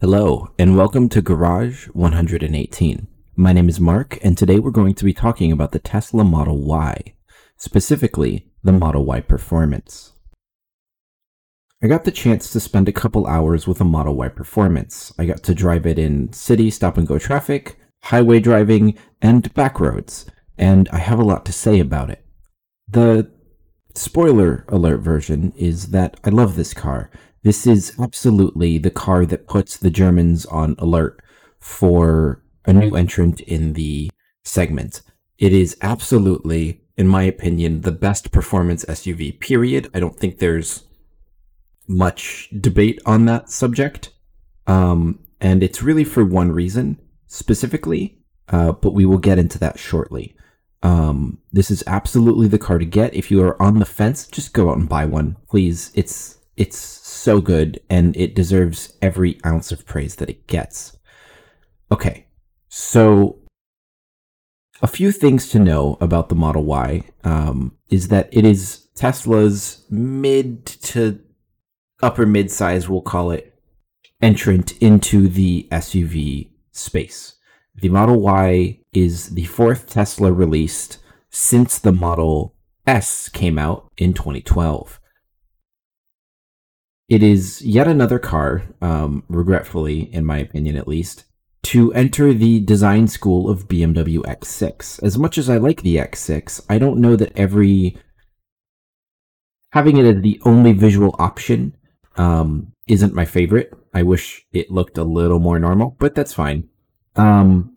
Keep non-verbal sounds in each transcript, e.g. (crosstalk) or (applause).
Hello, and welcome to Garage 118. My name is Mark, and today we're going to be talking about the Tesla Model Y, specifically the Model Y Performance. I got the chance to spend a couple hours with a Model Y Performance. I got to drive it in city stop and go traffic, highway driving, and back roads, and I have a lot to say about it. The spoiler alert version is that I love this car this is absolutely the car that puts the Germans on alert for a new entrant in the segment. It is absolutely, in my opinion, the best performance SUV, period. I don't think there's much debate on that subject. Um, and it's really for one reason specifically, uh, but we will get into that shortly. Um, this is absolutely the car to get. If you are on the fence, just go out and buy one, please. It's it's so good and it deserves every ounce of praise that it gets. Okay, so a few things to know about the Model Y um, is that it is Tesla's mid to upper mid size, we'll call it, entrant into the SUV space. The Model Y is the fourth Tesla released since the Model S came out in 2012. It is yet another car, um, regretfully, in my opinion at least, to enter the design school of BMW X6. As much as I like the X6, I don't know that every. Having it as the only visual option um, isn't my favorite. I wish it looked a little more normal, but that's fine. Um,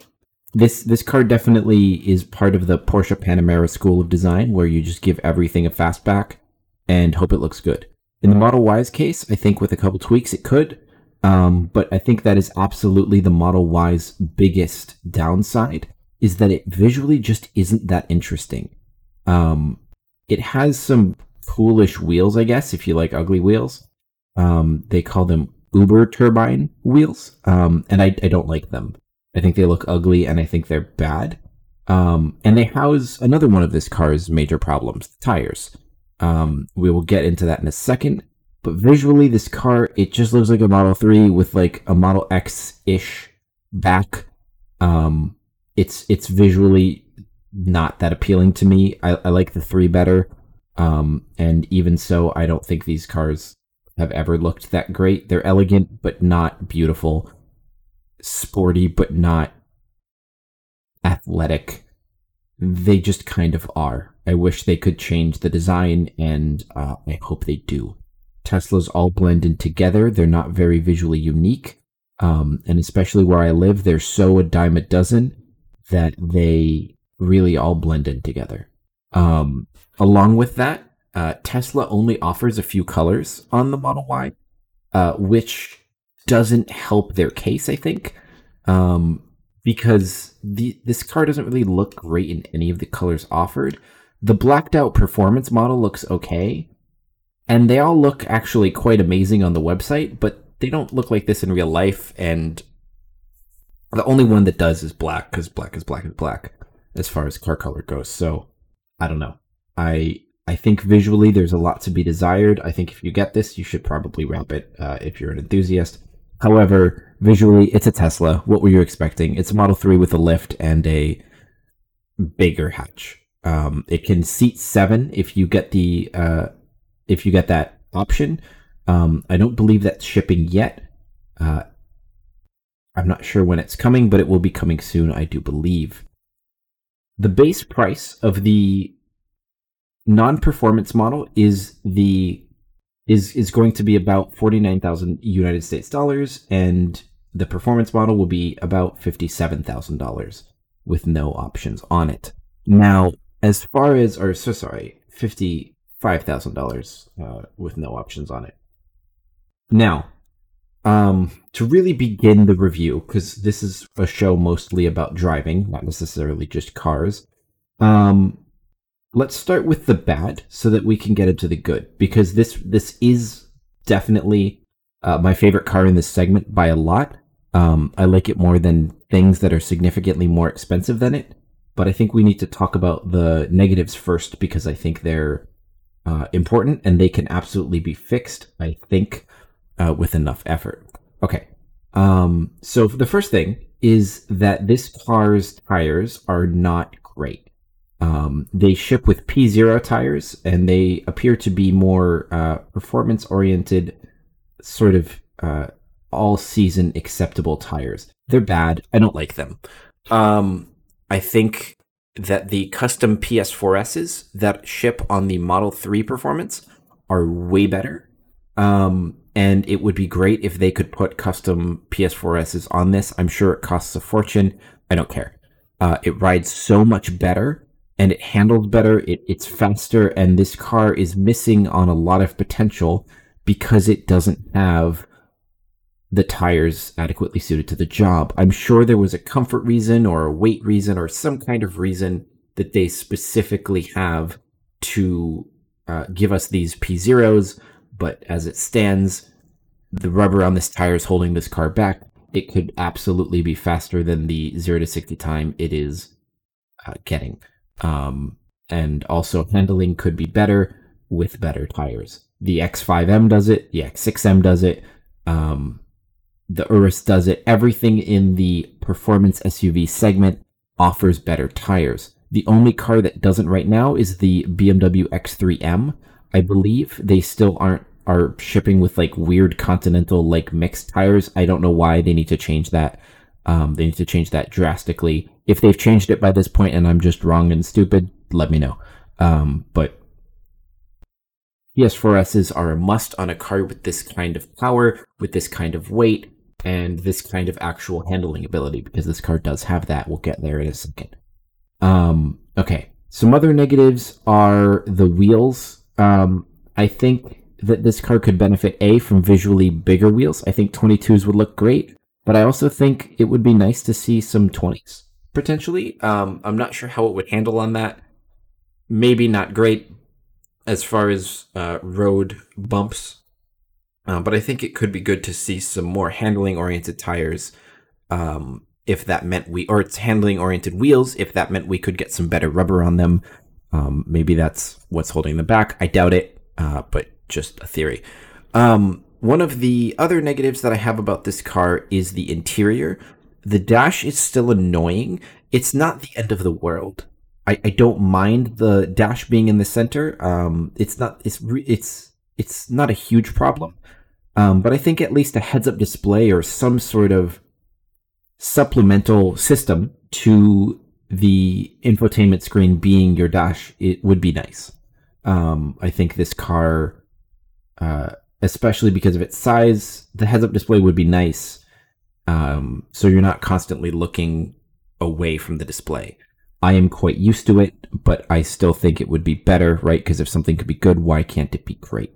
this this car definitely is part of the Porsche Panamera school of design, where you just give everything a fastback and hope it looks good. In the Model Y's case, I think with a couple tweaks it could. Um, but I think that is absolutely the Model Y's biggest downside is that it visually just isn't that interesting. Um, it has some foolish wheels, I guess, if you like ugly wheels. Um, they call them Überturbine wheels, um, and I, I don't like them. I think they look ugly and I think they're bad. Um, and they house another one of this car's major problems the tires. Um, we will get into that in a second. But visually, this car, it just looks like a Model 3 with like a Model X-ish back. Um, it's it's visually not that appealing to me. I, I like the 3 better. Um, and even so, I don't think these cars have ever looked that great. They're elegant, but not beautiful. Sporty, but not athletic. They just kind of are. I wish they could change the design, and uh, I hope they do. Teslas all blend in together. They're not very visually unique. Um, and especially where I live, they're so a dime a dozen that they really all blend in together. Um, along with that, uh, Tesla only offers a few colors on the Model Y, uh, which doesn't help their case, I think, um, because the, this car doesn't really look great in any of the colors offered. The blacked out performance model looks okay, and they all look actually quite amazing on the website, but they don't look like this in real life. And the only one that does is black, because black is black is black as far as car color goes. So I don't know. I I think visually there's a lot to be desired. I think if you get this, you should probably wrap it uh, if you're an enthusiast. However, visually, it's a Tesla. What were you expecting? It's a Model 3 with a lift and a bigger hatch. Um, it can seat seven if you get the uh, if you get that option. Um, I don't believe that's shipping yet. Uh, I'm not sure when it's coming, but it will be coming soon. I do believe. The base price of the non-performance model is the is is going to be about 49,000 United States dollars and the performance model will be about $57,000 with no options on it. Now, as far as, or so sorry, fifty-five thousand uh, dollars with no options on it. Now, um, to really begin the review, because this is a show mostly about driving, not necessarily just cars. Um, let's start with the bad, so that we can get into the good, because this this is definitely uh, my favorite car in this segment by a lot. Um, I like it more than things that are significantly more expensive than it but I think we need to talk about the negatives first because I think they're uh, important and they can absolutely be fixed, I think, uh, with enough effort. Okay, Um, so the first thing is that this car's tires are not great. Um, they ship with P Zero tires and they appear to be more uh, performance oriented, sort of uh, all season acceptable tires. They're bad. I don't like them. Um, I think that the custom PS4Ss that ship on the Model 3 performance are way better. Um, and it would be great if they could put custom PS4Ss on this. I'm sure it costs a fortune. I don't care. Uh, it rides so much better and it handled better. It, it's faster, and this car is missing on a lot of potential because it doesn't have the tires adequately suited to the job. I'm sure there was a comfort reason or a weight reason or some kind of reason that they specifically have to uh, give us these P Zeros, but as it stands, the rubber on this tire is holding this car back. It could absolutely be faster than the 0 to 60 time it is uh, getting. Um, and also, handling could be better with better tires. The X5M does it, the X6M does it. Um, the Urus does it. Everything in the performance SUV segment offers better tires. The only car that doesn't right now is the BMW X3M. I believe they still aren't are shipping with like weird continental like mixed tires. I don't know why they need to change that. Um, they need to change that drastically. If they've changed it by this point and I'm just wrong and stupid, let me know. Um, but PS4Ss are a must on a car with this kind of power, with this kind of weight, and this kind of actual handling ability because this car does have that. We'll get there in a second. Um, okay. Some other negatives are the wheels. Um, I think that this car could benefit A from visually bigger wheels. I think 22s would look great, but I also think it would be nice to see some 20s potentially. Um, I'm not sure how it would handle on that. Maybe not great as far as uh, road bumps uh, but I think it could be good to see some more handling oriented tires um, if that meant we, or it's handling oriented wheels if that meant we could get some better rubber on them. Um, maybe that's what's holding them back. I doubt it, uh, but just a theory. Um, one of the other negatives that I have about this car is the interior. The dash is still annoying. It's not the end of the world. I, I don't mind the dash being in the center. Um, it's not. It's re- it's it's not a huge problem. Um, but I think at least a heads up display or some sort of supplemental system to the infotainment screen being your dash, it would be nice. Um, I think this car, uh, especially because of its size, the heads up display would be nice. Um, so you're not constantly looking away from the display. I am quite used to it, but I still think it would be better, right? Because if something could be good, why can't it be great?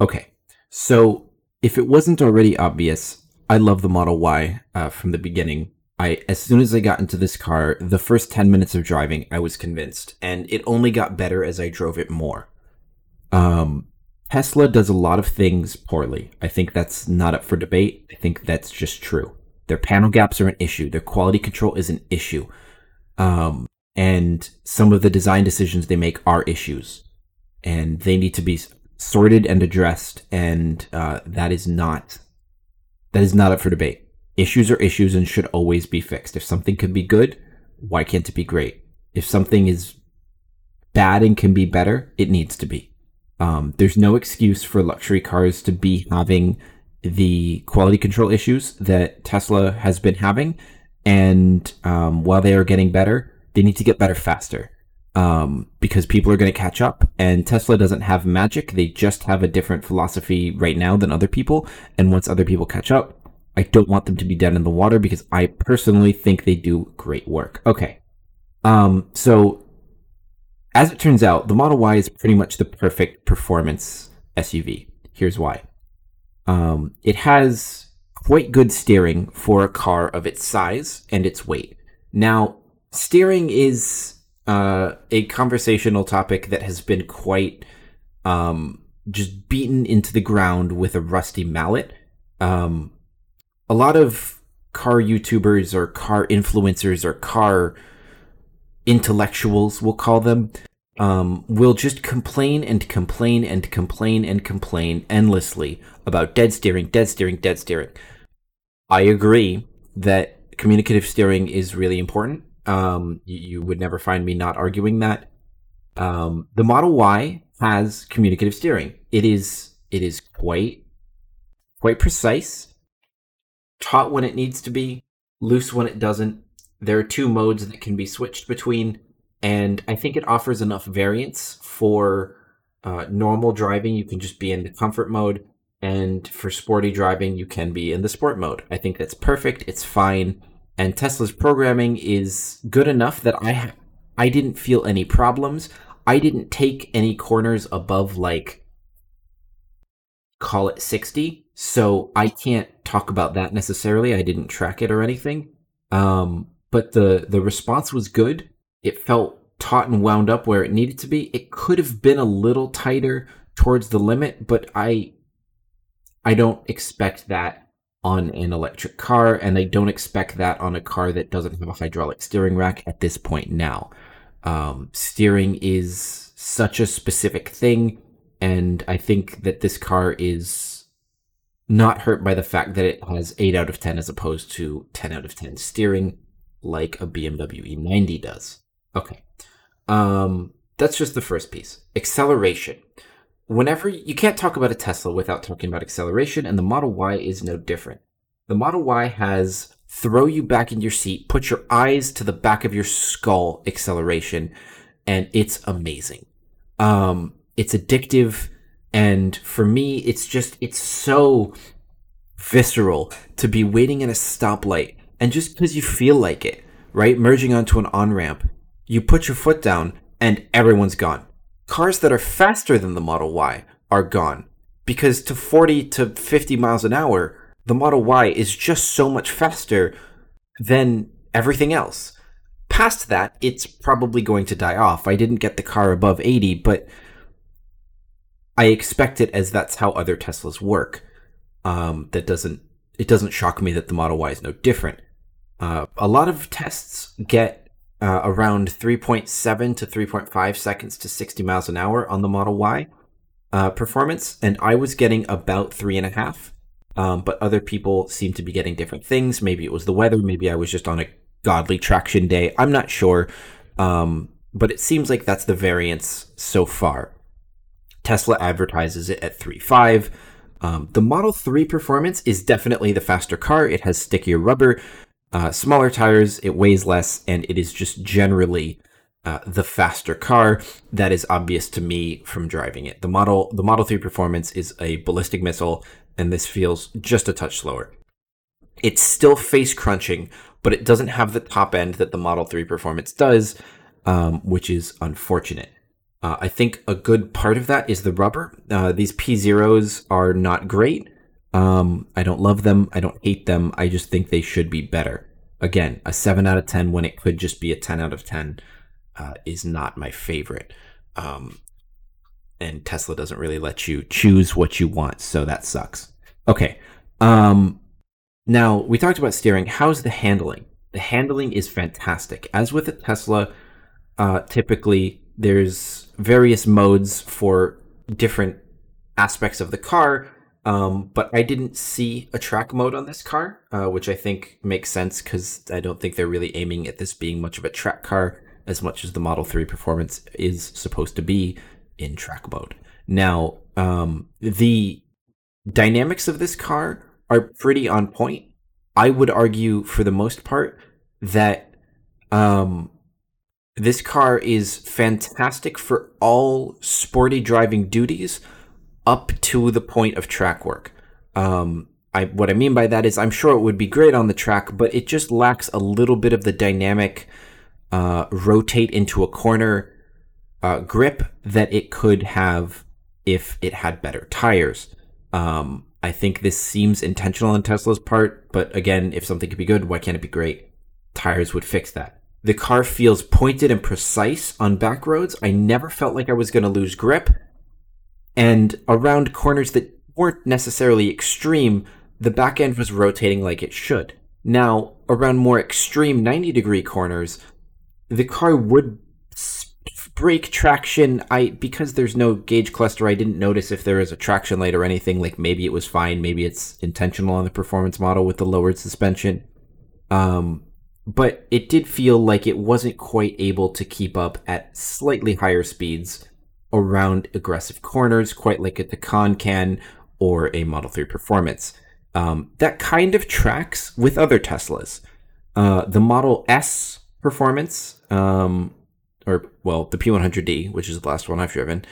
Okay, so if it wasn't already obvious, I love the Model Y uh, from the beginning. I as soon as I got into this car, the first ten minutes of driving, I was convinced, and it only got better as I drove it more. Um, Tesla does a lot of things poorly. I think that's not up for debate. I think that's just true. Their panel gaps are an issue. Their quality control is an issue. Um, and some of the design decisions they make are issues. And they need to be sorted and addressed, and uh, that is not that is not up for debate. Issues are issues and should always be fixed. If something can be good, why can't it be great? If something is bad and can be better, it needs to be. Um, there's no excuse for luxury cars to be having the quality control issues that Tesla has been having. And um, while they are getting better, they need to get better faster um, because people are going to catch up. And Tesla doesn't have magic; they just have a different philosophy right now than other people. And once other people catch up, I don't want them to be dead in the water because I personally think they do great work. Okay, um, so as it turns out, the Model Y is pretty much the perfect performance SUV. Here's why. Um, it has quite good steering for a car of its size and its weight. Now, steering is uh, a conversational topic that has been quite um, just beaten into the ground with a rusty mallet. Um, a lot of car YouTubers or car influencers or car intellectuals, we'll call them, um, will just complain and complain and complain and complain endlessly about dead steering, dead steering, dead steering. I agree that communicative steering is really important. Um, you, you, would never find me not arguing that. Um, the Model Y has communicative steering. It is it is quite quite precise, taut when it needs to be, loose when it doesn't. There are two modes that can be switched between and I think it offers enough variance for uh, normal driving. You can just be in the comfort mode, and for sporty driving, you can be in the sport mode. I think that's perfect. It's fine, and Tesla's programming is good enough that I I didn't feel any problems. I didn't take any corners above like call it 60 so i can't talk about that necessarily i didn't track it or anything um, but the the response was good it felt taut and wound up where it needed to be. It could have been a little tighter towards the limit, but I I don't expect that on an electric car, and I don't expect that on a car that doesn't have a hydraulic steering rack at this point now. Um, steering is such a specific thing, and I think that this car is not hurt by the fact that it has 8 out of 10 as opposed to 10 out of 10 steering like a BMW E90 does. Okay. Um, that's just the first piece. Acceleration. Whenever you can't talk about a Tesla without talking about acceleration, and the Model Y is no different. The Model Y has throw you back in your seat, put your eyes to the back of your skull acceleration, and it's amazing. Um, it's addictive, and for me, it's just it's so visceral to be waiting in a stoplight and just because you feel like it, right? Merging onto an on ramp, you put your foot down and everyone's gone. Cars that are faster than the Model Y are gone because to 40 to 50 miles an hour, the Model Y is just so much faster than everything else. Past that, it's probably going to die off. I didn't get the car above 80, but I expect it as that's how other Teslas work. Um, that doesn't it doesn't shock me that the Model Y is no different. Uh, a lot of tests get uh, around 3.7 to 3.5 seconds to 60 miles an hour on the Model Y uh, performance, and I was getting about three and a half. Um, but other people seem to be getting different things. Maybe it was the weather. Maybe I was just on a godly traction day. I'm not sure. Um, but it seems like that's the variance so far. Tesla advertises it at 3.5. Um, the Model 3 performance is definitely the faster car. It has stickier rubber, uh, smaller tires, it weighs less, and it is just generally uh, the faster car. That is obvious to me from driving it. The model, the Model 3 Performance is a ballistic missile, and this feels just a touch slower. It's still face crunching, but it doesn't have the top end that the Model 3 Performance does, um, which is unfortunate. Uh, I think a good part of that is the rubber. Uh, these P Zeros are not great, um, I don't love them. I don't hate them. I just think they should be better. Again, a 7 out of 10 when it could just be a 10 out of 10 uh, is not my favorite. Um, and Tesla doesn't really let you choose what you want, so that sucks. Okay. Um, now, we talked about steering. How's the handling? The handling is fantastic. As with a Tesla, uh, typically there's various modes for different aspects of the car um, but I didn't see a track mode on this car, uh, which I think makes sense because I don't think they're really aiming at this being much of a track car as much as the Model 3 performance is supposed to be in track mode. Now, um, the dynamics of this car are pretty on point. I would argue, for the most part, that um, this car is fantastic for all sporty driving duties up to the point of track work. Um, I, what I mean by that is, I'm sure it would be great on the track, but it just lacks a little bit of the dynamic uh, rotate into a corner uh, grip that it could have if it had better tires. Um, I think this seems intentional on Tesla's part, but again, if something could be good, why can't it be great? Tires would fix that. The car feels pointed and precise on back roads. I never felt like I was going to lose grip and around corners that weren't necessarily extreme, the back end was rotating like it should. Now, around more extreme 90 degree corners, the car would break traction. I because there's no gauge cluster, I didn't notice if there is a traction light or anything. Like maybe it was fine, maybe it's intentional on the performance model with the lowered suspension. Um, but it did feel like it wasn't quite able to keep up at slightly higher speeds around aggressive corners, quite like a Taycan can or a Model 3 Performance. Um, that kind of tracks with other Teslas. Uh, the Model S Performance, um, or well, the P100D, which is the last one I've driven,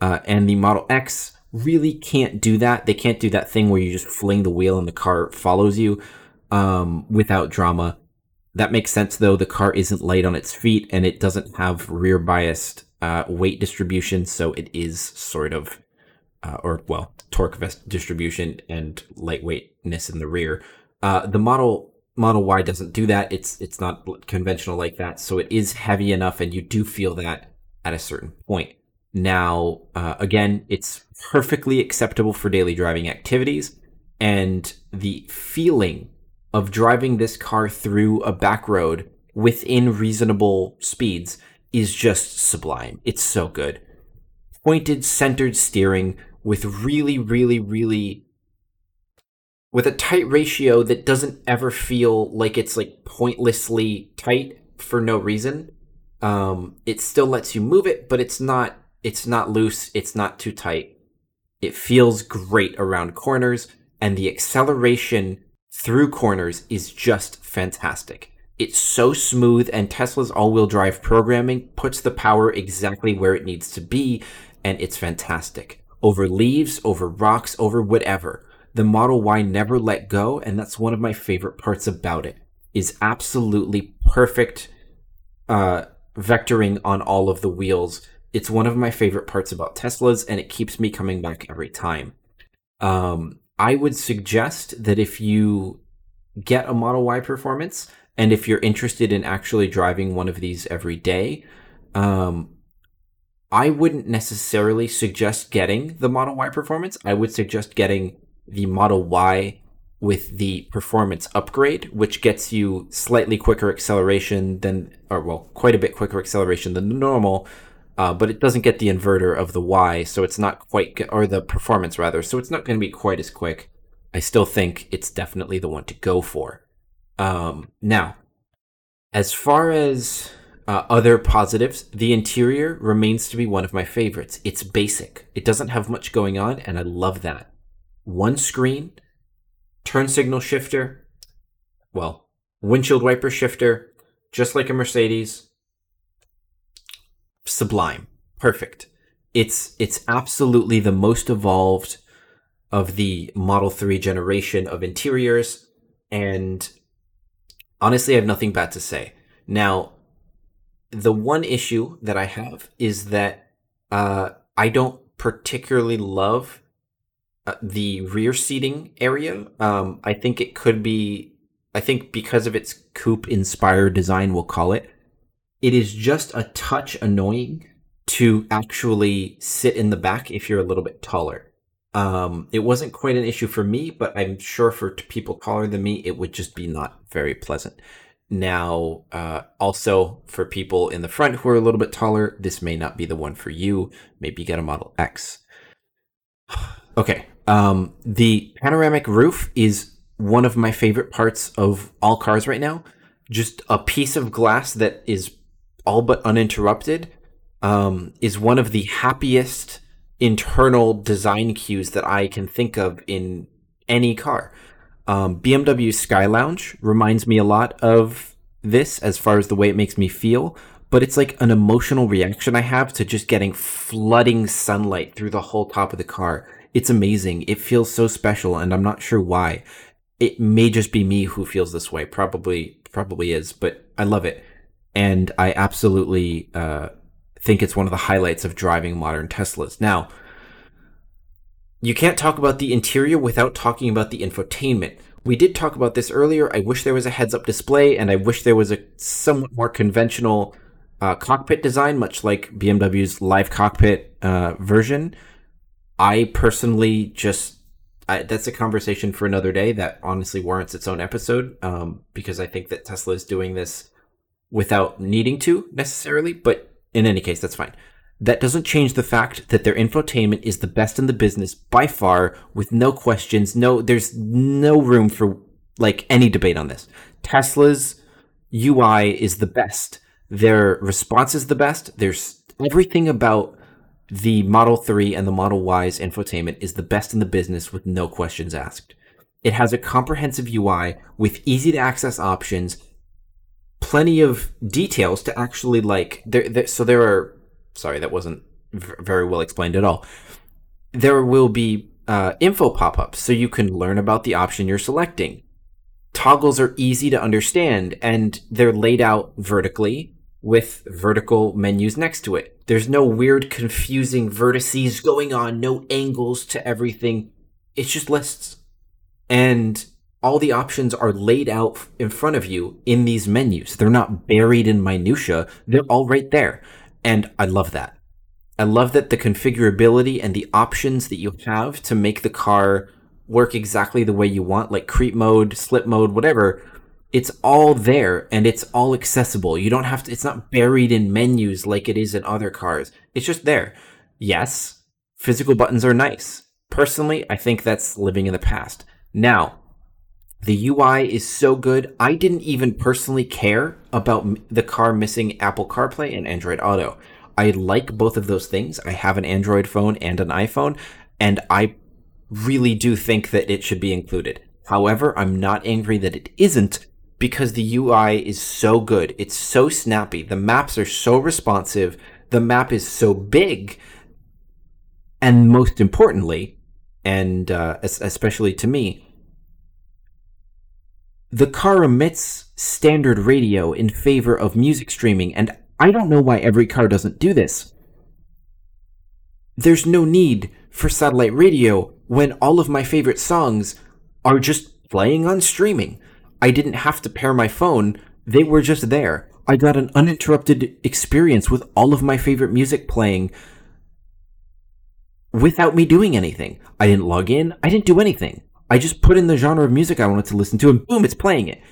uh, and the Model X really can't do that. They can't do that thing where you just fling the wheel and the car follows you um, without drama. That makes sense though. The car isn't light on its feet and it doesn't have rear biased uh, weight distribution, so it is sort of, uh, or well, torque distribution and lightweightness in the rear. Uh, the model Model Y doesn't do that. It's it's not conventional like that, so it is heavy enough, and you do feel that at a certain point. Now, uh, again, it's perfectly acceptable for daily driving activities, and the feeling of driving this car through a back road within reasonable speeds is just sublime. It's so good. Pointed, centered steering with really, really, really with a tight ratio that doesn't ever feel like it's like pointlessly tight for no reason. Um, it still lets you move it, but it's not it's not loose, it's not too tight. It feels great around corners, and the acceleration through corners is just fantastic. It's so smooth, and Tesla's all wheel drive programming puts the power exactly where it needs to be, and it's fantastic. Over leaves, over rocks, over whatever. The Model Y never let go, and that's one of my favorite parts about it. Is absolutely perfect uh, vectoring on all of the wheels. It's one of my favorite parts about Teslas, and it keeps me coming back every time. Um, I would suggest that if you get a Model Y performance, and if you're interested in actually driving one of these every day, um, I wouldn't necessarily suggest getting the Model Y performance. I would suggest getting the Model Y with the performance upgrade, which gets you slightly quicker acceleration than, or well, quite a bit quicker acceleration than the normal, uh, but it doesn't get the inverter of the Y, so it's not quite, or the performance rather, so it's not going to be quite as quick. I still think it's definitely the one to go for. Um, now, as far as uh, other positives, the interior remains to be one of my favorites. It's basic. It doesn't have much going on, and I love that. One screen, turn signal shifter, well, windshield wiper shifter, just like a Mercedes. Sublime. Perfect. It's it's absolutely the most evolved of the Model 3 generation of interiors and honestly, I have nothing bad to say. Now, the one issue that I have is that uh, I don't particularly love uh, the rear seating area. Um, I think it could be, I think because of its coupe inspired design, we'll call it, it is just a touch annoying to actually sit in the back if you're a little bit taller. Um, it wasn't quite an issue for me, but I'm sure for people taller than me, it would just be not very pleasant. Now, uh, also for people in the front who are a little bit taller, this may not be the one for you. Maybe get a Model X. (sighs) okay. Um, the panoramic roof is one of my favorite parts of all cars right now. Just a piece of glass that is all but uninterrupted um, is one of the happiest internal design cues that I can think of in any car. Um, BMW Sky Lounge reminds me a lot of this as far as the way it makes me feel, but it's like an emotional reaction I have to just getting flooding sunlight through the whole top of the car. It's amazing. It feels so special, and I'm not sure why. It may just be me who feels this way. Probably, probably is, but I love it, and I absolutely uh, think it's one of the highlights of driving modern Teslas. Now, you can't talk about the interior without talking about the infotainment. We did talk about this earlier. I wish there was a heads up display, and I wish there was a somewhat more conventional uh, cockpit design, much like BMW's live cockpit uh, version. I personally just I, that's a conversation for another day that honestly warrants its own episode um, because I think that Tesla is doing this without needing to necessarily, but In any case, that's fine. That doesn't change the fact that their infotainment is the best in the business by far, with no questions. No, there's no room for like any debate on this. Tesla's UI is the best. Their response is the best. There's everything about the Model 3 and the Model Y's infotainment is the best in the business with no questions asked. It has a comprehensive UI with easy to access options, plenty of details to actually like there, there so there are sorry that wasn't v- very well explained at all. There will be uh, info pop-ups so you can learn about the option you're selecting. Toggles are easy to understand and they're laid out vertically with vertical menus next to it. There's no weird, confusing vertices going on, no angles to everything. It's just lists. And all the options are laid out in front of you in these menus. They're not buried in minutia. They're all right there. And I love that. I love that the configurability and the options that you have to make the car work exactly the way you want, like creep mode, slip mode, whatever, it's all there and it's all accessible. You don't have to, it's not buried in menus like it is in other cars. It's just there. Yes, physical buttons are nice. Personally, I think that's living in the past. Now, the UI is so good. I didn't even personally care about the car missing Apple CarPlay and Android Auto. I like both of those things. I have an Android phone and an iPhone, and I really do think that it should be included. However, I'm not angry that it isn't because the UI is so good. It's so snappy. The maps are so responsive. The map is so big. And most importantly, and uh, especially to me, the car emits standard radio in favor of music streaming. And I don't know why every car doesn't do this. There's no need for satellite radio when all of my favorite songs are just playing on streaming. I didn't have to pair my phone. They were just there. I got an uninterrupted experience with all of my favorite music playing without me doing anything. I didn't log in. I didn't do anything. I just put in the genre of music I wanted to listen to and boom, it's playing it.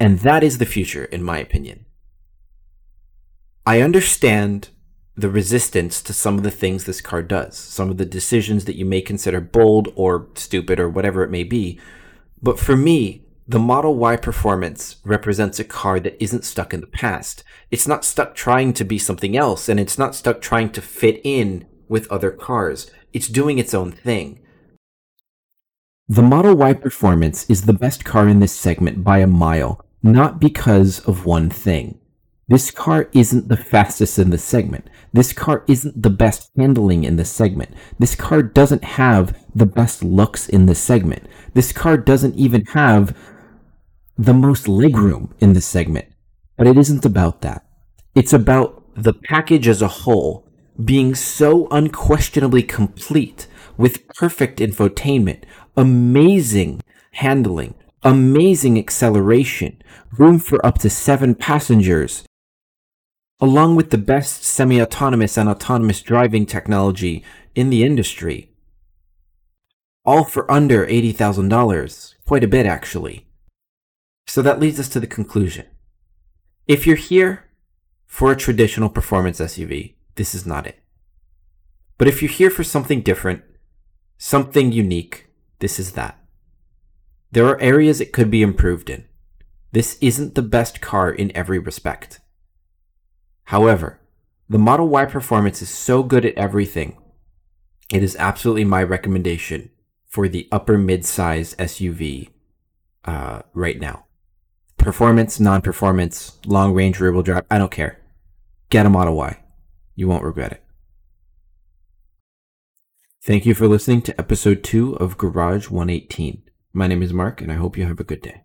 And that is the future, in my opinion. I understand the resistance to some of the things this car does, some of the decisions that you may consider bold or stupid or whatever it may be. But for me, the Model Y performance represents a car that isn't stuck in the past. It's not stuck trying to be something else, and it's not stuck trying to fit in with other cars. It's doing its own thing. The Model Y performance is the best car in this segment by a mile, not because of one thing. This car isn't the fastest in the segment. This car isn't the best handling in the segment. This car doesn't have the best looks in the segment. This car doesn't even have the most legroom in this segment. But it isn't about that. It's about the package as a whole being so unquestionably complete with perfect infotainment, amazing handling, amazing acceleration, room for up to seven passengers, along with the best semi autonomous and autonomous driving technology in the industry. All for under $80,000. Quite a bit, actually. So that leads us to the conclusion. If you're here for a traditional performance SUV, this is not it. But if you're here for something different, something unique, this is that. There are areas it could be improved in. This isn't the best car in every respect. However, the Model Y performance is so good at everything. It is absolutely my recommendation for the upper mid-size SUV uh, right now. Performance, non performance, long range rear wheel drive, I don't care. Get a Model Y. You won't regret it. Thank you for listening to episode 2 of Garage 118. My name is Mark, and I hope you have a good day.